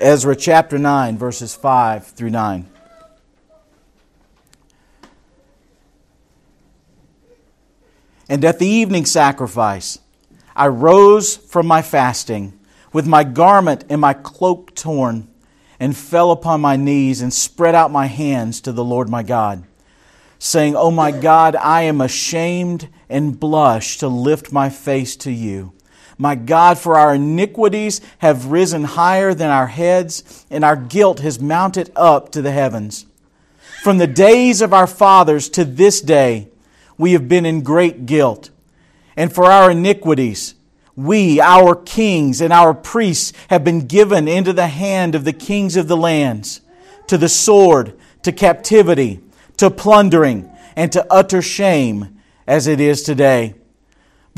Ezra chapter 9, verses 5 through 9. And at the evening sacrifice, I rose from my fasting with my garment and my cloak torn, and fell upon my knees and spread out my hands to the Lord my God, saying, O my God, I am ashamed and blush to lift my face to you. My God, for our iniquities have risen higher than our heads, and our guilt has mounted up to the heavens. From the days of our fathers to this day, we have been in great guilt. And for our iniquities, we, our kings and our priests, have been given into the hand of the kings of the lands, to the sword, to captivity, to plundering, and to utter shame, as it is today.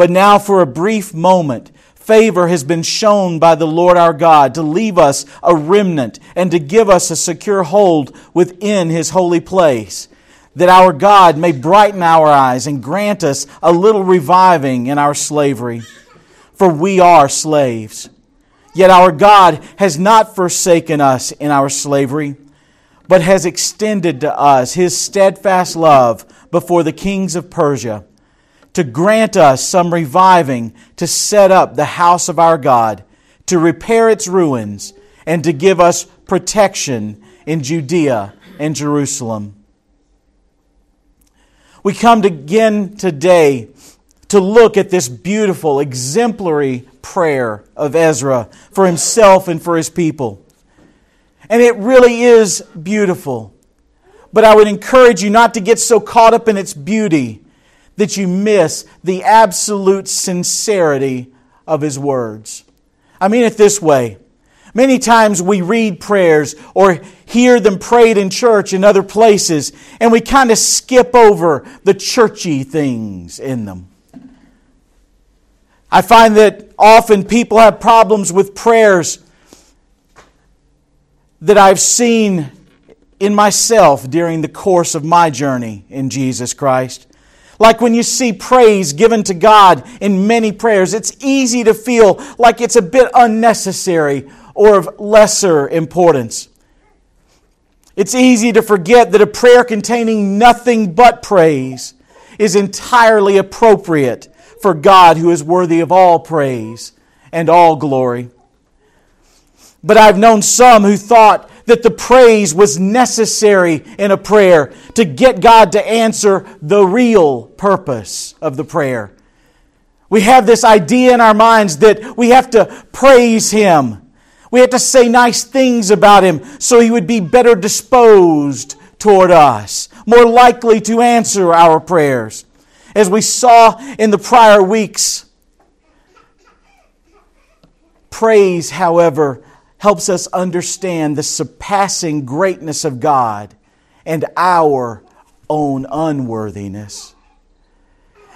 But now, for a brief moment, favor has been shown by the Lord our God to leave us a remnant and to give us a secure hold within his holy place that our God may brighten our eyes and grant us a little reviving in our slavery. For we are slaves. Yet our God has not forsaken us in our slavery, but has extended to us his steadfast love before the kings of Persia, to grant us some reviving, to set up the house of our God, to repair its ruins, and to give us protection in Judea and Jerusalem. We come again today to look at this beautiful, exemplary prayer of Ezra for himself and for his people. And it really is beautiful. But I would encourage you not to get so caught up in its beauty that you miss the absolute sincerity of his words. I mean it this way Many times we read prayers or hear them prayed in church in other places, and we kind of skip over the churchy things in them. I find that often people have problems with prayers that I've seen in myself during the course of my journey in Jesus Christ. Like when you see praise given to God in many prayers, it's easy to feel like it's a bit unnecessary or of lesser importance. It's easy to forget that a prayer containing nothing but praise is entirely appropriate for God who is worthy of all praise and all glory. But I've known some who thought that the praise was necessary in a prayer to get God to answer the real purpose of the prayer. We have this idea in our minds that we have to praise Him we have to say nice things about him so he would be better disposed toward us, more likely to answer our prayers. As we saw in the prior weeks, praise, however, helps us understand the surpassing greatness of God and our own unworthiness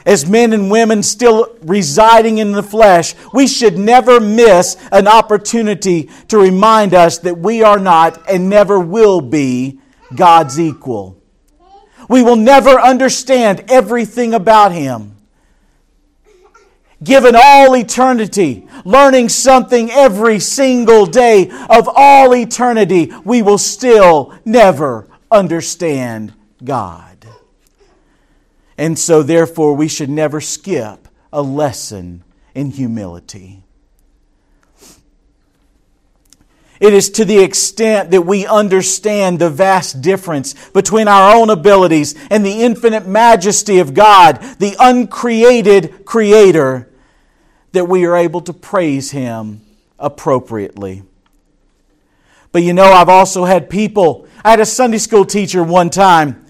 as men and women still residing in the flesh, we should never miss an opportunity to remind us that we are not and never will be God's equal. We will never understand everything about Him. Given all eternity, learning something every single day of all eternity, we will still never understand God. And so, therefore, we should never skip a lesson in humility. It is to the extent that we understand the vast difference between our own abilities and the infinite majesty of God, the uncreated Creator, that we are able to praise Him appropriately. But you know, I've also had people, I had a Sunday school teacher one time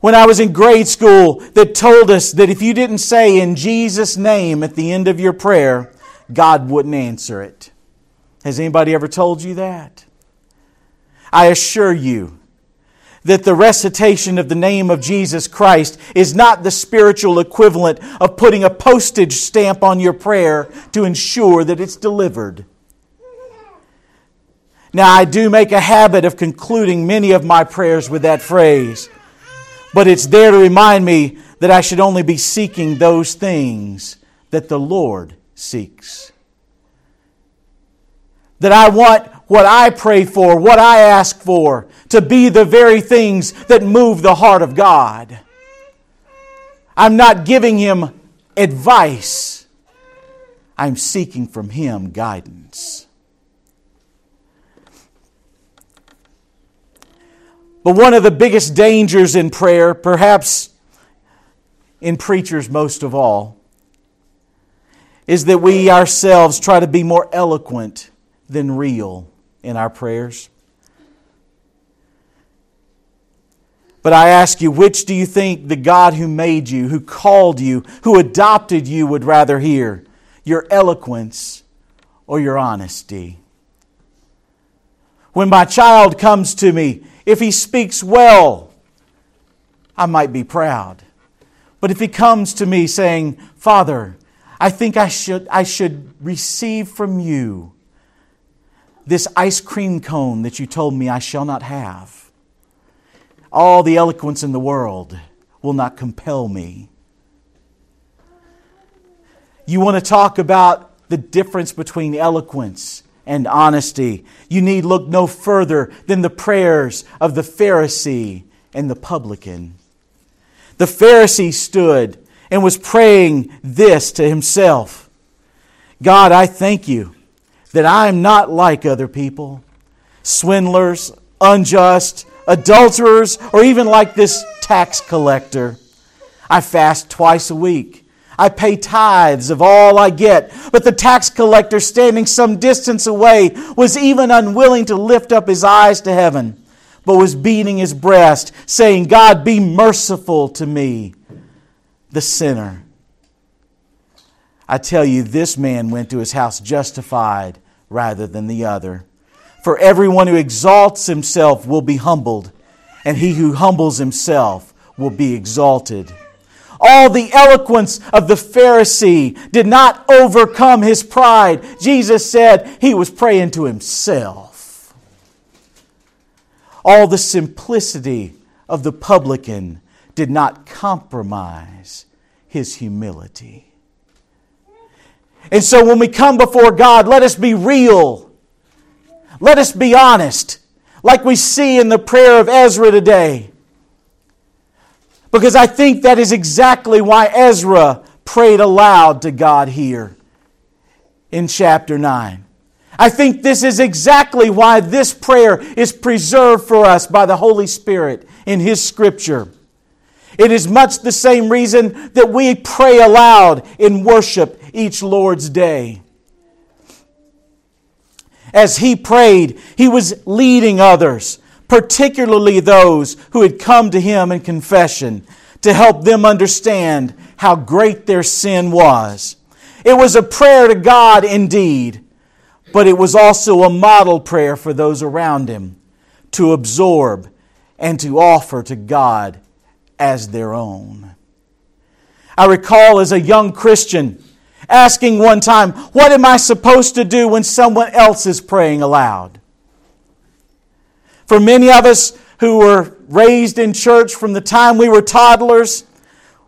when I was in grade school that told us that if you didn't say in Jesus' name at the end of your prayer, God wouldn't answer it. Has anybody ever told you that? I assure you that the recitation of the name of Jesus Christ is not the spiritual equivalent of putting a postage stamp on your prayer to ensure that it's delivered. Now, I do make a habit of concluding many of my prayers with that phrase but it's there to remind me that I should only be seeking those things that the Lord seeks. That I want what I pray for, what I ask for, to be the very things that move the heart of God. I'm not giving him advice, I'm seeking from him guidance. But one of the biggest dangers in prayer, perhaps in preachers most of all, is that we ourselves try to be more eloquent than real in our prayers. But I ask you, which do you think the God who made you, who called you, who adopted you would rather hear? Your eloquence or your honesty? When my child comes to me, if he speaks well, I might be proud. But if he comes to me saying, Father, I think I should, I should receive from you this ice cream cone that you told me I shall not have. All the eloquence in the world will not compel me. You want to talk about the difference between eloquence and honesty. You need look no further than the prayers of the Pharisee and the publican. The Pharisee stood and was praying this to himself God, I thank you that I am not like other people, swindlers, unjust, adulterers, or even like this tax collector. I fast twice a week. I pay tithes of all I get. But the tax collector, standing some distance away, was even unwilling to lift up his eyes to heaven, but was beating his breast, saying, God, be merciful to me, the sinner. I tell you, this man went to his house justified rather than the other. For everyone who exalts himself will be humbled, and he who humbles himself will be exalted. All the eloquence of the Pharisee did not overcome his pride. Jesus said he was praying to himself. All the simplicity of the publican did not compromise his humility. And so when we come before God, let us be real. Let us be honest, like we see in the prayer of Ezra today. Because I think that is exactly why Ezra prayed aloud to God here in chapter 9. I think this is exactly why this prayer is preserved for us by the Holy Spirit in His Scripture. It is much the same reason that we pray aloud in worship each Lord's Day. As he prayed, he was leading others, particularly those who had come to him in confession, to help them understand how great their sin was. It was a prayer to God indeed, but it was also a model prayer for those around him to absorb and to offer to God as their own. I recall as a young Christian asking one time, What am I supposed to do when someone else is praying aloud? For many of us who were raised in church from the time we were toddlers,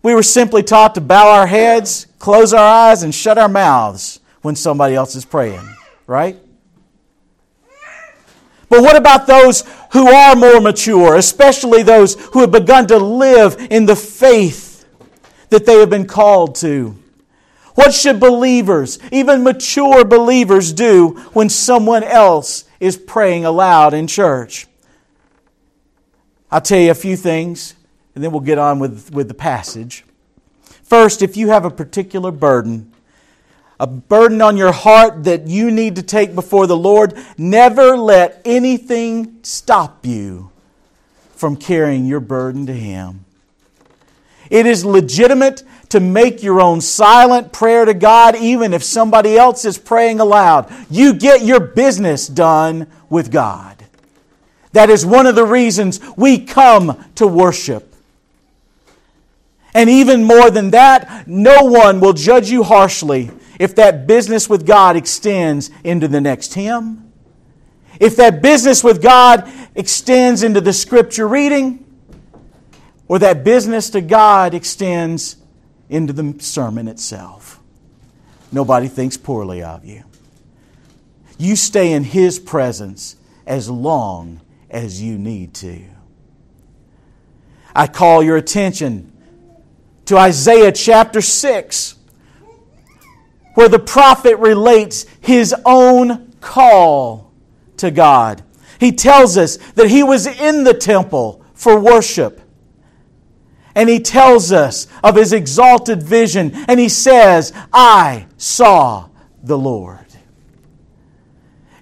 we were simply taught to bow our heads, close our eyes, and shut our mouths when somebody else is praying, right? But what about those who are more mature, especially those who have begun to live in the faith that they have been called to? What should believers, even mature believers, do when someone else is praying aloud in church? I'll tell you a few things, and then we'll get on with, with the passage. First, if you have a particular burden, a burden on your heart that you need to take before the Lord, never let anything stop you from carrying your burden to Him. It is legitimate to make your own silent prayer to God, even if somebody else is praying aloud. You get your business done with God. That is one of the reasons we come to worship. And even more than that, no one will judge you harshly if that business with God extends into the next hymn, if that business with God extends into the scripture reading, or that business to God extends into the sermon itself. Nobody thinks poorly of you. you stay in His presence as long as you need to. I call your attention to Isaiah chapter 6, where the prophet relates his own call to God. He tells us that he was in the temple for worship. And he tells us of his exalted vision, and he says, I saw the Lord.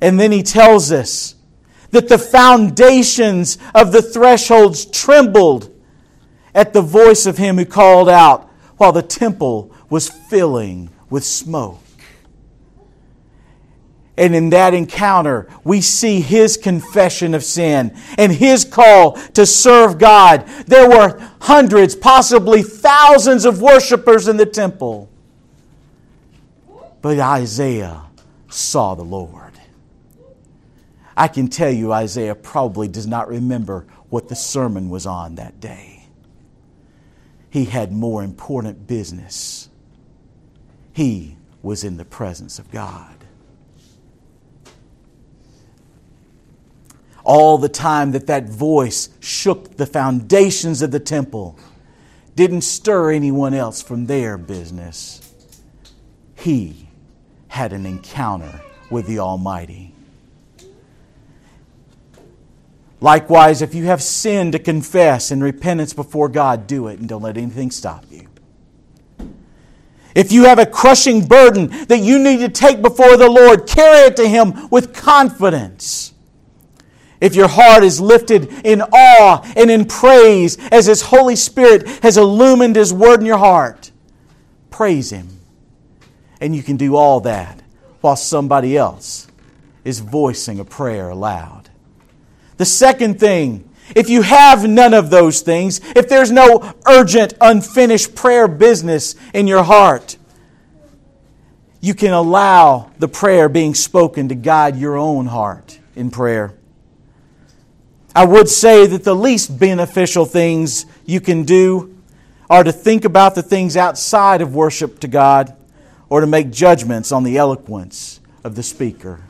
And then he tells us that the foundations of the thresholds trembled at the voice of him who called out while the temple was filling with smoke. And in that encounter, we see his confession of sin and his call to serve God. There were hundreds, possibly thousands of worshipers in the temple. But Isaiah saw the Lord. I can tell you, Isaiah probably does not remember what the sermon was on that day. He had more important business. He was in the presence of God. All the time that that voice shook the foundations of the temple, didn't stir anyone else from their business. He had an encounter with the Almighty. Likewise, if you have sin to confess in repentance before God, do it and don't let anything stop you. If you have a crushing burden that you need to take before the Lord, carry it to Him with confidence. If your heart is lifted in awe and in praise as His Holy Spirit has illumined His Word in your heart, praise Him. And you can do all that while somebody else is voicing a prayer aloud. The second thing, if you have none of those things, if there's no urgent, unfinished prayer business in your heart, you can allow the prayer being spoken to guide your own heart in prayer. I would say that the least beneficial things you can do are to think about the things outside of worship to God or to make judgments on the eloquence of the speaker.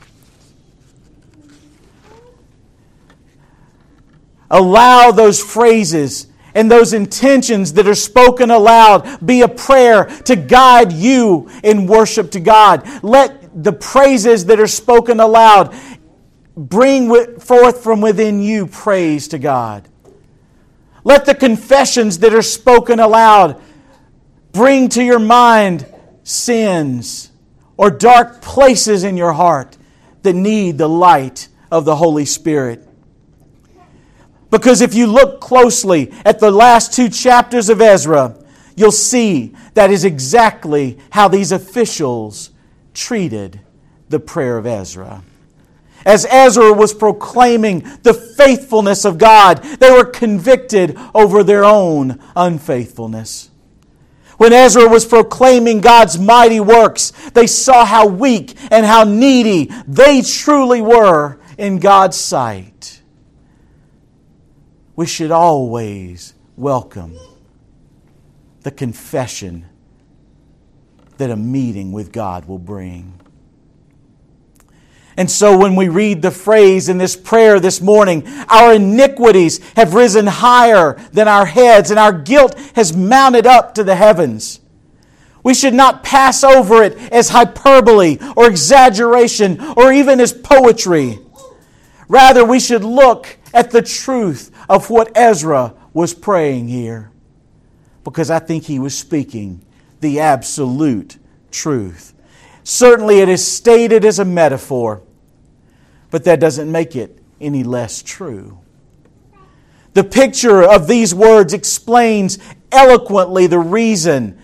Allow those phrases and those intentions that are spoken aloud be a prayer to guide you in worship to God. Let the praises that are spoken aloud bring forth from within you praise to God. Let the confessions that are spoken aloud bring to your mind sins or dark places in your heart that need the light of the Holy Spirit. Because if you look closely at the last two chapters of Ezra, you'll see that is exactly how these officials treated the prayer of Ezra. As Ezra was proclaiming the faithfulness of God, they were convicted over their own unfaithfulness. When Ezra was proclaiming God's mighty works, they saw how weak and how needy they truly were in God's sight. We should always welcome the confession that a meeting with God will bring. And so when we read the phrase in this prayer this morning, our iniquities have risen higher than our heads and our guilt has mounted up to the heavens. We should not pass over it as hyperbole or exaggeration or even as poetry. Rather, we should look at the truth of what Ezra was praying here. Because I think he was speaking the absolute truth. Certainly, it is stated as a metaphor, but that doesn't make it any less true. The picture of these words explains eloquently the reason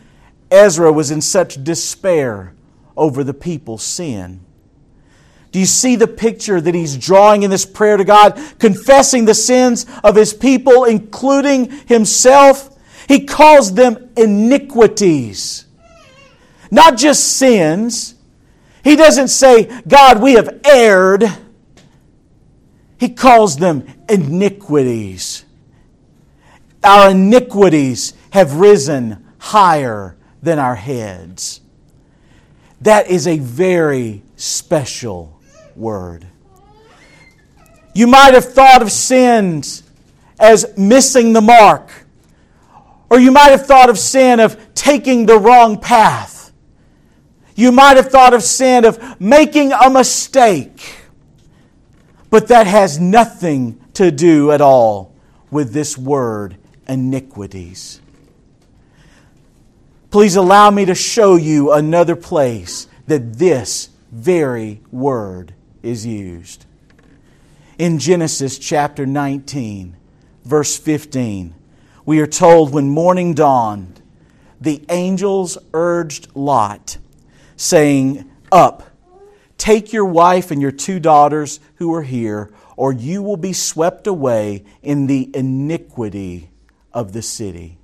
Ezra was in such despair over the people's sin. Do you see the picture that he's drawing in this prayer to God, confessing the sins of his people, including himself? He calls them iniquities. Not just sins. He doesn't say, God, we have erred. He calls them iniquities. Our iniquities have risen higher than our heads. That is a very special word. You might have thought of sins as missing the mark, or you might have thought of sin of taking the wrong path. You might have thought of sin of making a mistake. But that has nothing to do at all with this word, iniquities. Please allow me to show you another place that this very word is used. In Genesis chapter 19, verse 15, we are told when morning dawned, the angels urged Lot, saying, Up, take your wife and your two daughters who are here, or you will be swept away in the iniquity of the city.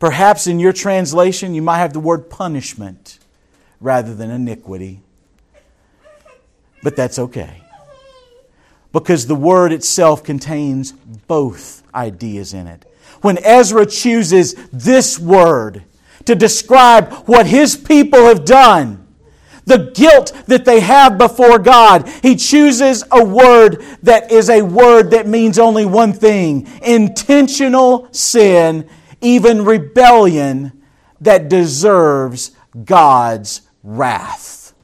Perhaps in your translation, you might have the word punishment rather than iniquity. But that's okay. Because the word itself contains both ideas in it. When Ezra chooses this word to describe what his people have done, the guilt that they have before God, he chooses a word that is a word that means only one thing intentional sin even rebellion that deserves God's wrath.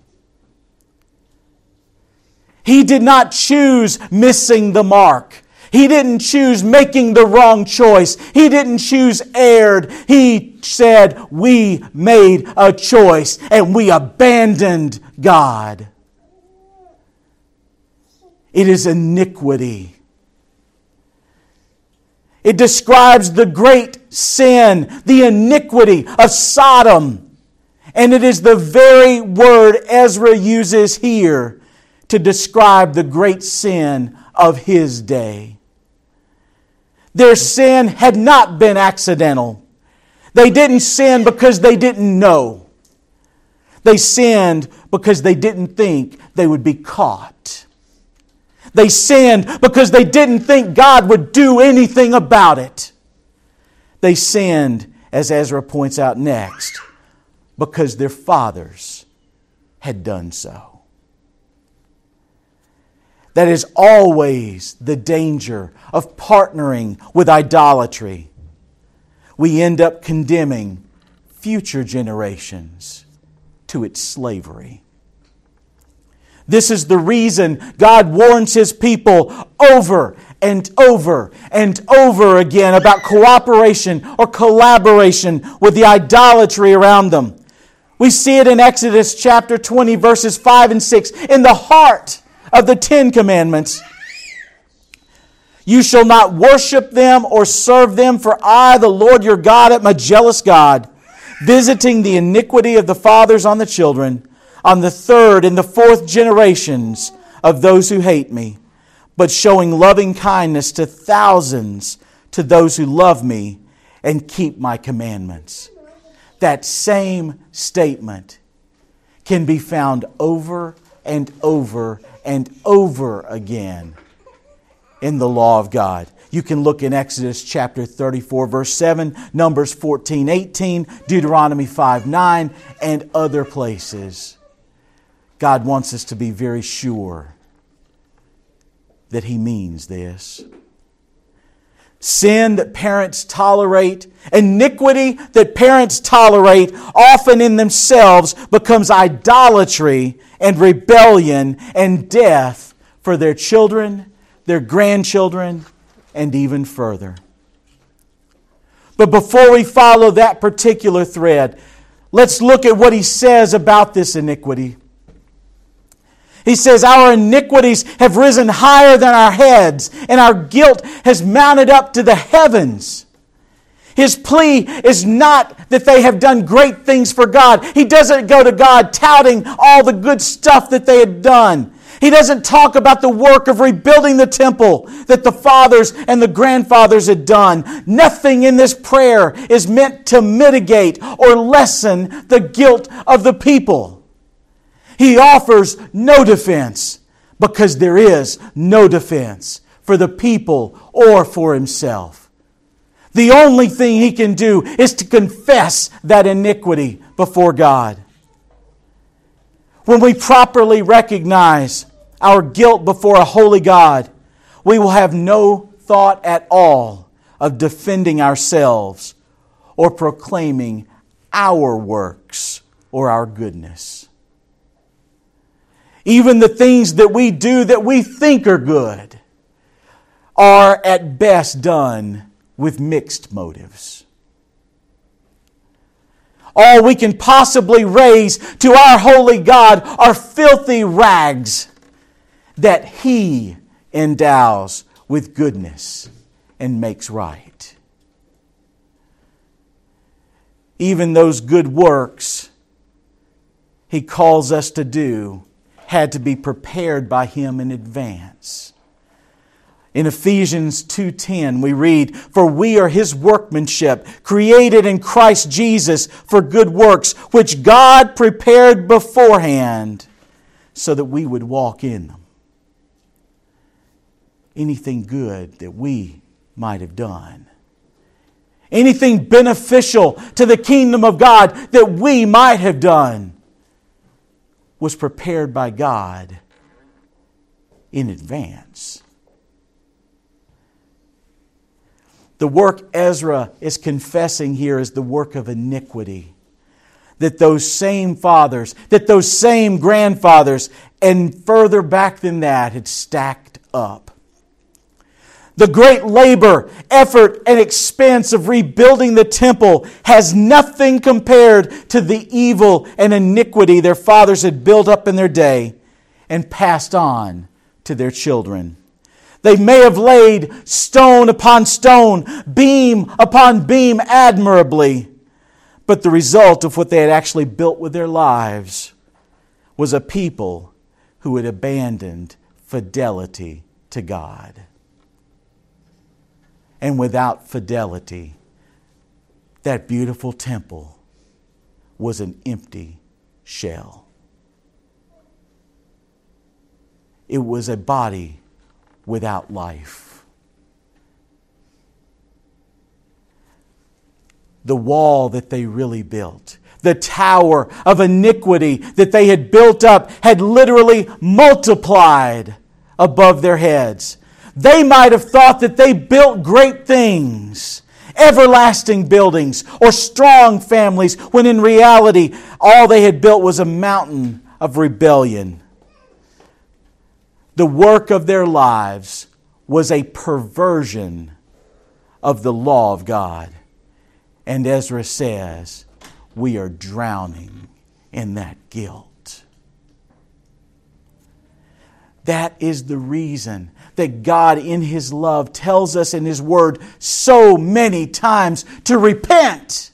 He did not choose missing the mark. He didn't choose making the wrong choice. He didn't choose erred. He said, We made a choice and we abandoned God. It is iniquity it describes the great sin, the iniquity of Sodom. And it is the very word Ezra uses here to describe the great sin of his day. Their sin had not been accidental. They didn't sin because they didn't know. They sinned because they didn't think they would be caught. They sinned because they didn't think God would do anything about it. They sinned, as Ezra points out next, because their fathers had done so. That is always the danger of partnering with idolatry. We end up condemning future generations to its slavery. This is the reason God warns His people over and over and over again about cooperation or collaboration with the idolatry around them. We see it in Exodus chapter 20, verses 5 and 6, in the heart of the Ten Commandments. You shall not worship them or serve them, for I, the Lord your God, am a jealous God, visiting the iniquity of the fathers on the children on the third and the fourth generations of those who hate me, but showing loving kindness to thousands to those who love me and keep my commandments. That same statement can be found over and over and over again in the law of God. You can look in Exodus chapter 34, verse 7, Numbers 14, 18, Deuteronomy 5, 9, and other places. God wants us to be very sure that He means this. Sin that parents tolerate, iniquity that parents tolerate, often in themselves becomes idolatry and rebellion and death for their children, their grandchildren, and even further. But before we follow that particular thread, let's look at what he says about this iniquity. He says, Our iniquities have risen higher than our heads, and our guilt has mounted up to the heavens. His plea is not that they have done great things for God. He doesn't go to God touting all the good stuff that they had done. He doesn't talk about the work of rebuilding the temple that the fathers and the grandfathers had done. Nothing in this prayer is meant to mitigate or lessen the guilt of the people. He offers no defense because there is no defense for the people or for himself. The only thing he can do is to confess that iniquity before God. when we properly recognize our guilt before a holy God, we will have no thought at all of defending ourselves or proclaiming our works or our goodness. Even the things that we do that we think are good are at best done with mixed motives. All we can possibly raise to our holy God are filthy rags that He endows with goodness and makes right. Even those good works He calls us to do had to be prepared by Him in advance. In Ephesians 2:10 we read, "For we are his workmanship, created in Christ Jesus for good works, which God prepared beforehand so that we would walk in them." Anything good that we might have done. Anything beneficial to the kingdom of God that we might have done was prepared by God in advance. The work Ezra is confessing here is the work of iniquity. That those same fathers, that those same grandfathers, and further back than that had stacked up. The great labor, effort, and expense of rebuilding the temple has nothing compared to the evil and iniquity their fathers had built up in their day and passed on to their children. They may have laid stone upon stone, beam upon beam admirably, but the result of what they had actually built with their lives was a people who had abandoned fidelity to God. And without fidelity, that beautiful temple was an empty shell. It was a body without life. The wall that they really built, the tower of iniquity that they had built up, had literally multiplied above their heads. They might have thought that they built great things, everlasting buildings, or strong families, when in reality, all they had built was a mountain of rebellion the work of their lives was a perversion of the law of God. And Ezra says, We are drowning in that guilt. That is the reason that God, in His love, tells us in His Word so many times to repent.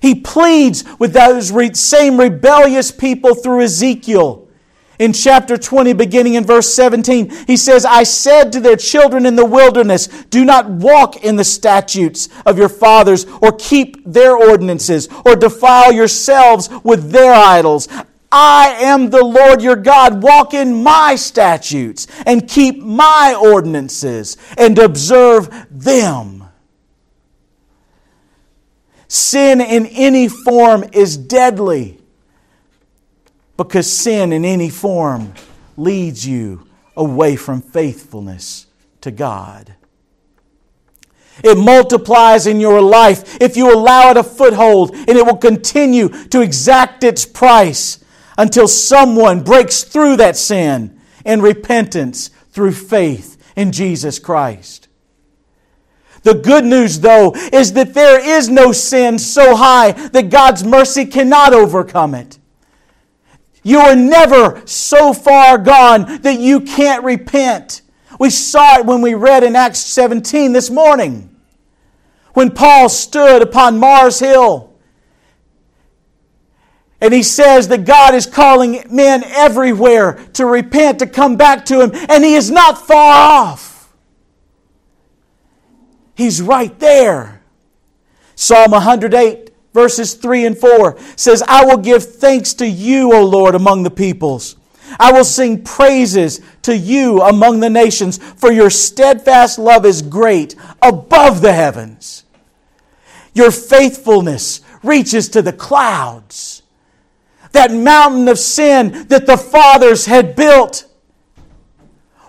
He pleads with those same rebellious people through Ezekiel in chapter 20, beginning in verse 17, he says, I said to their children in the wilderness, Do not walk in the statutes of your fathers, or keep their ordinances, or defile yourselves with their idols. I am the Lord your God. Walk in my statutes, and keep my ordinances, and observe them. Sin in any form is deadly because sin in any form leads you away from faithfulness to God. It multiplies in your life if you allow it a foothold, and it will continue to exact its price until someone breaks through that sin in repentance through faith in Jesus Christ. The good news, though, is that there is no sin so high that God's mercy cannot overcome it. You are never so far gone that you can't repent. We saw it when we read in Acts 17 this morning. When Paul stood upon Mars Hill and he says that God is calling men everywhere to repent, to come back to Him, and He is not far off. He's right there. Psalm 108 verses 3 and 4 says, I will give thanks to you, O Lord, among the peoples. I will sing praises to you among the nations, for your steadfast love is great above the heavens. Your faithfulness reaches to the clouds. That mountain of sin that the fathers had built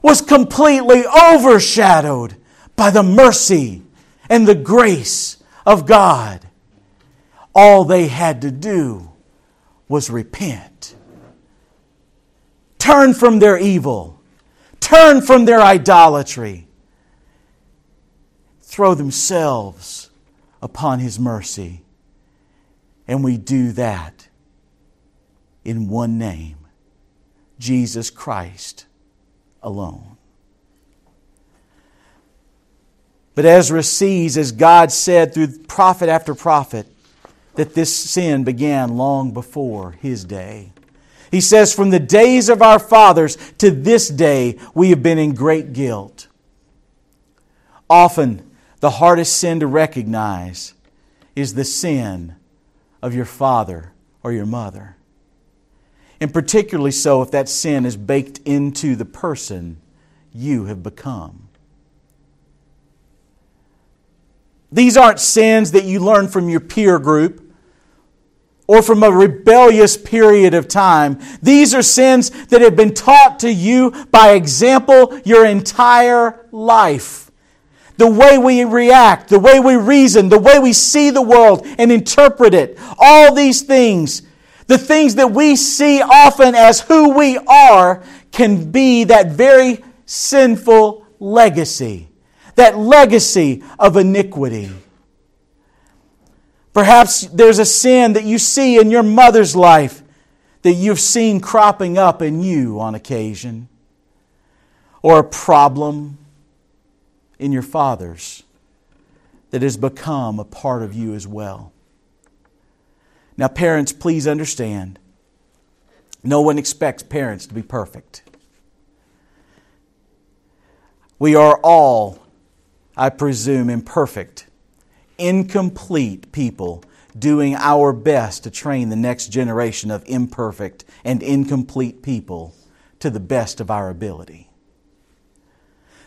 was completely overshadowed by the mercy and the grace of God. All they had to do was repent, turn from their evil, turn from their idolatry, throw themselves upon His mercy. And we do that in one name Jesus Christ alone. But Ezra sees, as God said through prophet after prophet, that this sin began long before his day. He says, From the days of our fathers to this day, we have been in great guilt. Often, the hardest sin to recognize is the sin of your father or your mother. And particularly so if that sin is baked into the person you have become. These aren't sins that you learn from your peer group or from a rebellious period of time. These are sins that have been taught to you by example your entire life. The way we react, the way we reason, the way we see the world and interpret it, all these things, the things that we see often as who we are, can be that very sinful legacy, that legacy of iniquity. Perhaps there's a sin that you see in your mother's life that you've seen cropping up in you on occasion, or a problem in your father's that has become a part of you as well. Now, parents, please understand no one expects parents to be perfect. We are all, I presume, imperfect incomplete people doing our best to train the next generation of imperfect and incomplete people to the best of our ability.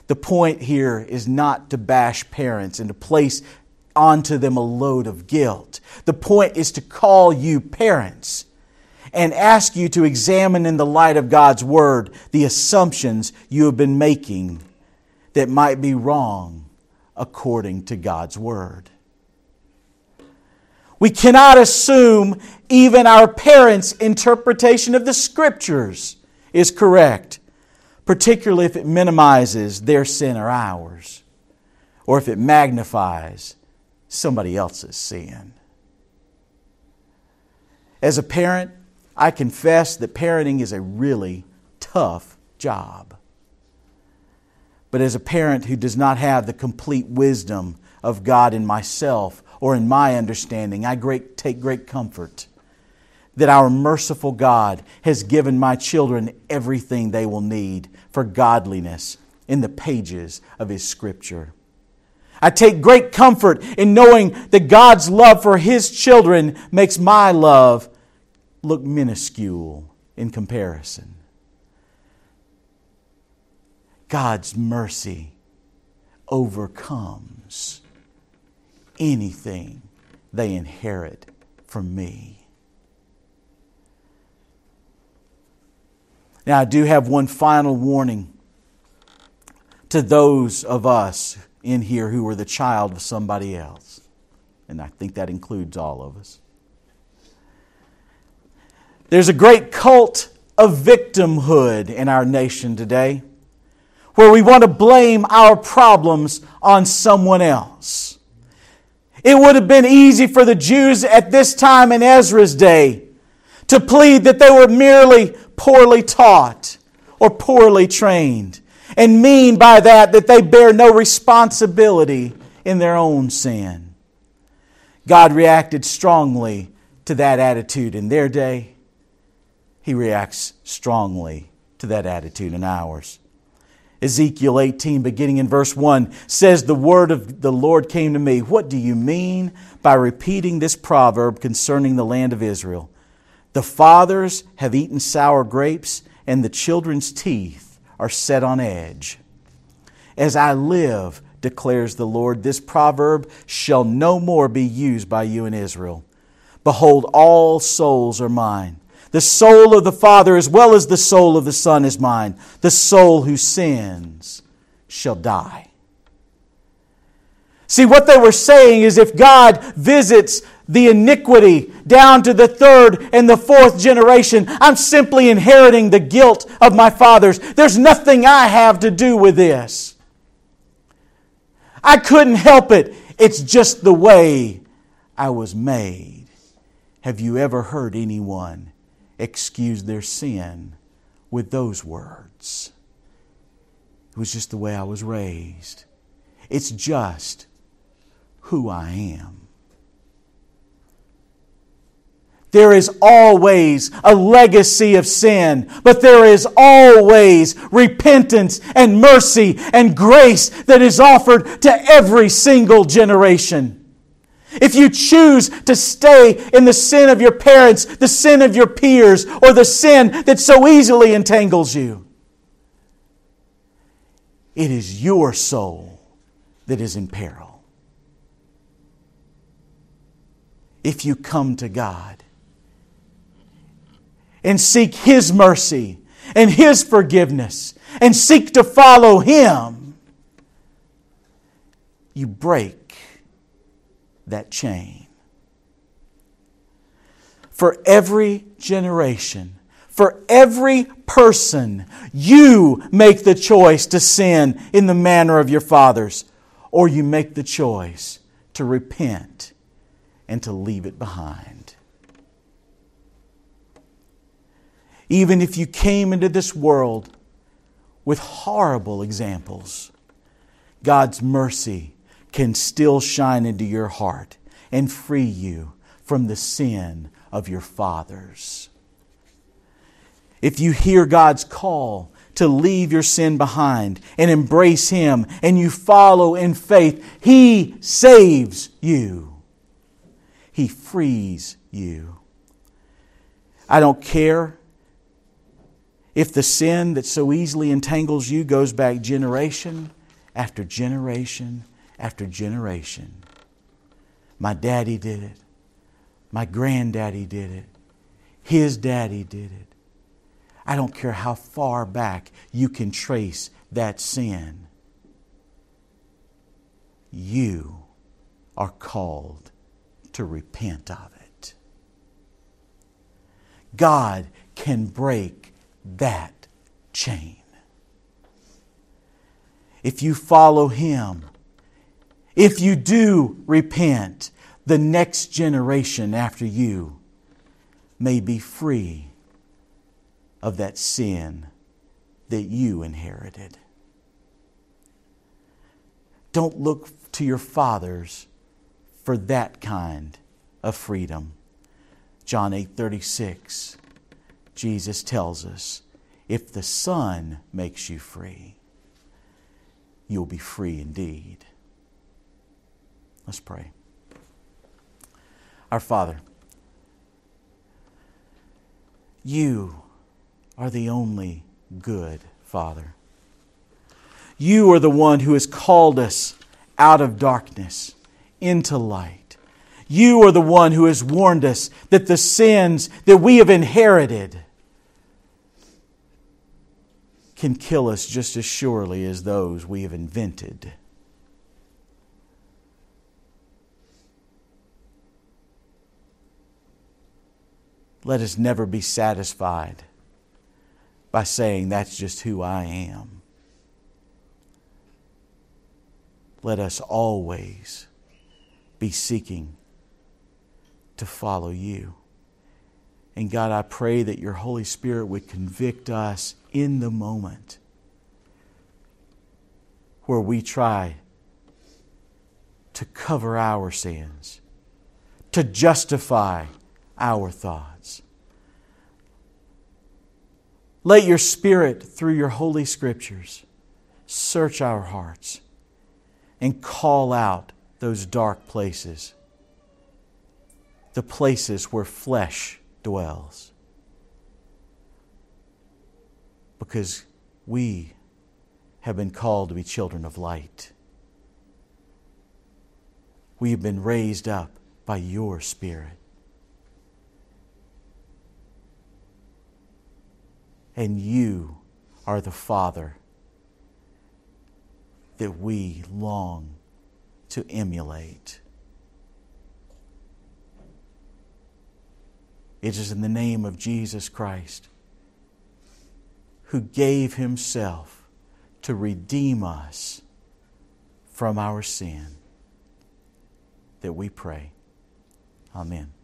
The point here is not to bash parents and to place onto them a load of guilt. The point is to call you parents and ask you to examine in the light of God's Word the assumptions you have been making that might be wrong according to God's Word. We cannot assume even our parents' interpretation of the Scriptures is correct, particularly if it minimizes their sin or ours, or if it magnifies somebody else's sin. As a parent, I confess that parenting is a really tough job. But as a parent who does not have the complete wisdom of God in myself, or in my understanding, I great, take great comfort that our merciful God has given my children everything they will need for godliness in the pages of His Scripture. I take great comfort in knowing that God's love for His children makes my love look minuscule in comparison. God's mercy overcomes anything they inherit from me. Now, I do have one final warning to those of us in here who are the child of somebody else. And I think that includes all of us. There's a great cult of victimhood in our nation today where we want to blame our problems on someone else. It would have been easy for the Jews at this time in Ezra's day to plead that they were merely poorly taught or poorly trained, and mean by that that they bear no responsibility in their own sin. God reacted strongly to that attitude in their day. He reacts strongly to that attitude in ours. Ezekiel 18, beginning in verse 1, says, The word of the Lord came to me. What do you mean by repeating this proverb concerning the land of Israel? The fathers have eaten sour grapes, and the children's teeth are set on edge. As I live, declares the Lord, this proverb shall no more be used by you in Israel. Behold, all souls are mine. The soul of the Father as well as the soul of the Son is mine. The soul who sins shall die. See, what they were saying is if God visits the iniquity down to the third and the fourth generation, I'm simply inheriting the guilt of my fathers. There's nothing I have to do with this. I couldn't help it. It's just the way I was made. Have you ever heard anyone excuse their sin with those words? It was just the way I was raised. It's just who I am. There is always a legacy of sin, but there is always repentance and mercy and grace that is offered to every single generation. If you choose to stay in the sin of your parents, the sin of your peers, or the sin that so easily entangles you, it is your soul that is in peril. If you come to God and seek His mercy and His forgiveness and seek to follow Him, you break that chain. For every generation, for every person, you make the choice to sin in the manner of your fathers, or you make the choice to repent and to leave it behind. Even if you came into this world with horrible examples, God's mercy can still shine into your heart and free you from the sin of your fathers. If you hear God's call to leave your sin behind and embrace Him and you follow in faith, He saves you. He frees you. I don't care if the sin that so easily entangles you goes back generation after generation after generation. My daddy did it. My granddaddy did it. His daddy did it. I don't care how far back you can trace that sin. You are called to repent of it. God can break that chain. If you follow Him, if you do repent, the next generation after you may be free of that sin that you inherited. Don't look to your fathers for that kind of freedom. John 8:36 Jesus tells us, if the Son makes you free, you'll be free indeed. Let's pray. Our Father, you are the only good Father. You are the one who has called us out of darkness into light. You are the one who has warned us that the sins that we have inherited can kill us just as surely as those we have invented. let us never be satisfied by saying, That's just who I am. Let us always be seeking to follow you. And God, I pray that your Holy Spirit would convict us in the moment where we try to cover our sins, to justify our thoughts. Let your Spirit, through your holy scriptures, search our hearts and call out those dark places, the places where flesh dwells. Because we have been called to be children of light. We have been raised up by your Spirit. and you are the Father that we long to emulate. It is in the name of Jesus Christ who gave himself to redeem us from our sin that we pray. Amen.